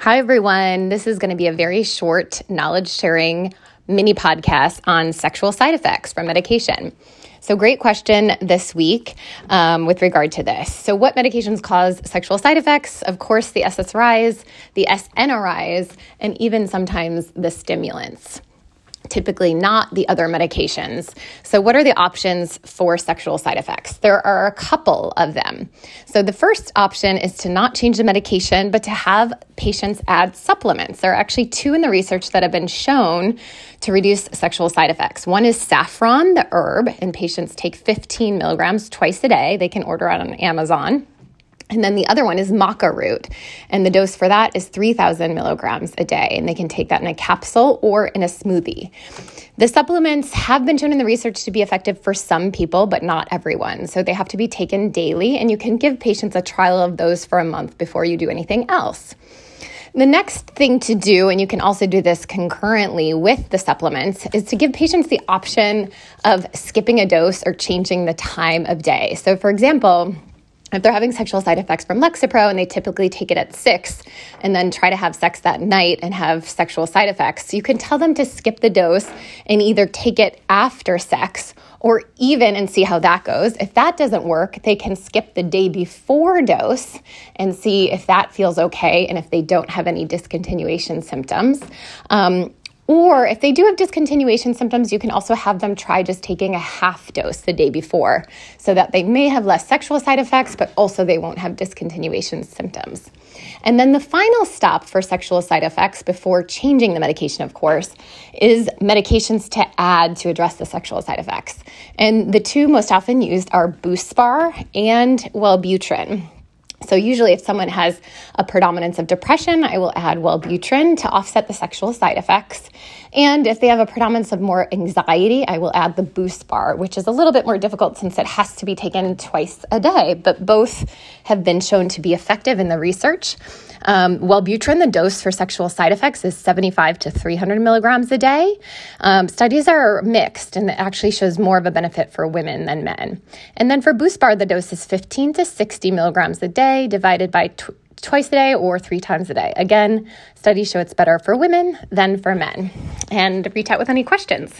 Hi, everyone. This is going to be a very short knowledge sharing mini podcast on sexual side effects from medication. So, great question this week um, with regard to this. So, what medications cause sexual side effects? Of course, the SSRIs, the SNRIs, and even sometimes the stimulants typically not the other medications. So, what are the options for sexual side effects? There are a couple of them. So, the first option is to not change the medication, but to have patients add supplements. There are actually two in the research that have been shown to reduce sexual side effects. One is saffron, the herb, and patients take 15 milligrams twice a day. They can order it on Amazon. And then the other one is maca root. And the dose for that is 3,000 milligrams a day. And they can take that in a capsule or in a smoothie. The supplements have been shown in the research to be effective for some people, but not everyone. So they have to be taken daily. And you can give patients a trial of those for a month before you do anything else. The next thing to do, and you can also do this concurrently with the supplements, is to give patients the option of skipping a dose or changing the time of day. So, for example, if they're having sexual side effects from Lexapro and they typically take it at six and then try to have sex that night and have sexual side effects, you can tell them to skip the dose and either take it after sex or even and see how that goes. If that doesn't work, they can skip the day before dose and see if that feels okay and if they don't have any discontinuation symptoms. Um, or if they do have discontinuation symptoms, you can also have them try just taking a half dose the day before so that they may have less sexual side effects, but also they won't have discontinuation symptoms. And then the final stop for sexual side effects before changing the medication, of course, is medications to add to address the sexual side effects. And the two most often used are Buspar and Wellbutrin. So, usually, if someone has a predominance of depression, I will add Wellbutrin to offset the sexual side effects. And if they have a predominance of more anxiety, I will add the Buspar, which is a little bit more difficult since it has to be taken twice a day. But both have been shown to be effective in the research. Um, Wellbutrin, the dose for sexual side effects is 75 to 300 milligrams a day. Um, studies are mixed and it actually shows more of a benefit for women than men. And then for Buspar, the dose is 15 to 60 milligrams a day divided by tw- twice a day or three times a day. Again, studies show it's better for women than for men. And reach out with any questions.